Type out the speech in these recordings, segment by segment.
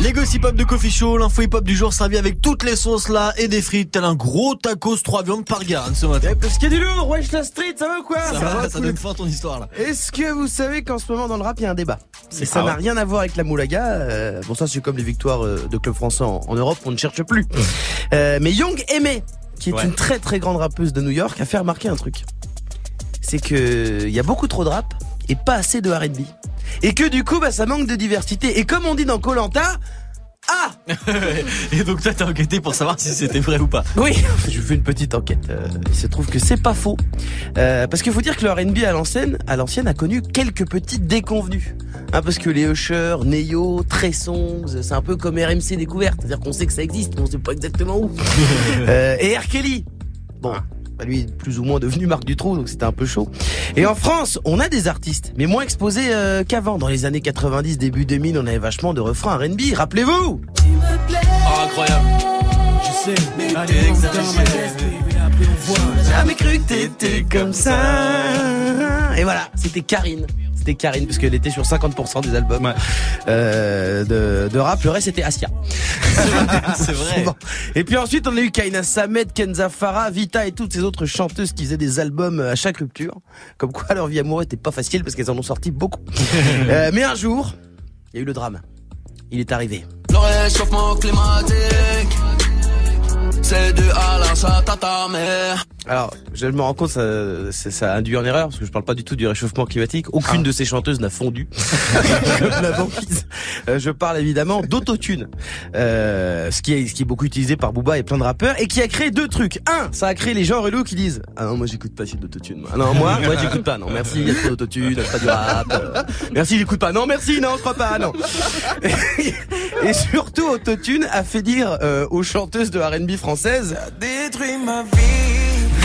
Les gossip hop de Coffee Show, l'info hip hop du jour servi avec toutes les sauces là et des frites, tel un gros tacos 3 viandes par garde ce matin. Parce qu'il y a du lourd, wesh la street, ça va quoi? Ça, va, ça cool. donne fin à ton histoire là. Est-ce que vous savez qu'en ce moment dans le rap il y a un débat? Et ça n'a rien à voir avec la moulaga. euh, bon ça c'est comme les victoires euh, de club français en, en Europe, on ne cherche plus. Euh, mais Young Aimee, qui est Ouais. une très très grande rappeuse de New York, a fait remarquer un truc. C'est que il y a beaucoup trop de rap et pas assez de R&B. Et que du coup bah ça manque de diversité. Et comme on dit dans Colanta, ah Et donc toi t'as enquêté pour savoir si c'était vrai ou pas. Oui, je fais une petite enquête. Euh, il se trouve que c'est pas faux, Euh, parce qu'il faut dire que le R&B à l'ancienne, à l'ancienne, a connu quelques petites déconvenues. Hein, parce que les Usher, Neyo, Trey Songz, c'est un peu comme RMC découverte, c'est-à-dire qu'on sait que ça existe, mais on sait pas exactement où. Euh, et R. Kelly, bon. Bah, Lui est plus ou moins devenu Marc Dutroux, donc c'était un peu chaud. Et en France, on a des artistes, mais moins exposés euh, qu'avant. Dans les années 90, début 2000, on avait vachement de refrains R&B. Rappelez-vous Oh incroyable. Je sais, allez, Jamais cru que t'étais comme ça. Et voilà, c'était Karine. C'était Karine, parce qu'elle était sur 50% des albums Ouais. euh, de, de rap. Le reste, c'était Asia. C'est vrai. Et puis ensuite, on a eu Kaina Samet, Kenza Farah, Vita et toutes ces autres chanteuses qui faisaient des albums à chaque rupture. Comme quoi, leur vie amoureuse était pas facile parce qu'elles en ont sorti beaucoup. Euh, mais un jour, il y a eu le drame. Il est arrivé. Le réchauffement climatique, c'est dû à la Alors, je me rends compte, ça, ça, induit en erreur, parce que je parle pas du tout du réchauffement climatique. Aucune de ces chanteuses n'a fondu. Comme la banquise. Euh, je parle évidemment d'autotune. Euh, ce qui est, ce qui est beaucoup utilisé par Booba et plein de rappeurs, et qui a créé deux trucs. Un, ça a créé les gens relous qui disent, ah non, moi j'écoute pas cette d'autotune. Ah non, moi, moi j'écoute pas. Non, merci, il y a trop d'autotune, pas du rap. Euh, merci, j'écoute pas. Non, merci, non, je crois pas, non. et surtout, autotune a fait dire euh, aux chanteuses de R&B françaises, Détruit ma vie.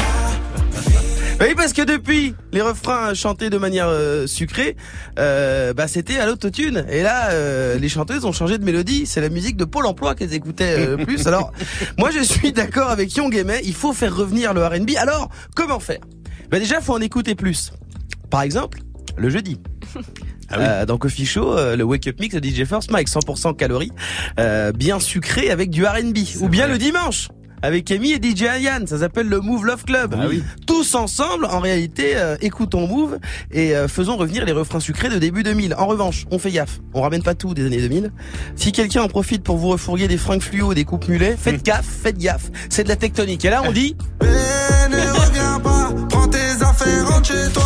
Oui, parce que depuis les refrains chantés de manière euh, sucrée, euh, bah c'était à l'autotune. Et là, euh, les chanteuses ont changé de mélodie. C'est la musique de Pôle Emploi qu'elles écoutaient euh, plus. Alors, moi, je suis d'accord avec Young Aimee. Il faut faire revenir le R&B. Alors, comment faire? Bah déjà, faut en écouter plus. Par exemple, le jeudi. Ah oui. Euh, dans Coffee Show, euh, le Wake Up Mix de DJ First Mike, 100% calories, euh, bien sucré avec du R&B. Ou bien vrai. le dimanche avec Amy et DJ Ayan, ça s'appelle le Move Love Club. Ah oui. Tous ensemble, en réalité, euh, écoutons Move et euh, faisons revenir les refrains sucrés de début 2000. En revanche, on fait gaffe, on ramène pas tout des années 2000. Si quelqu'un en profite pour vous refourguer des fringues fluo, des coupes mulets, faites gaffe, faites gaffe. C'est de la tectonique. Et là, on dit... Et ne reviens pas, prends tes affaires, rentre chez toi.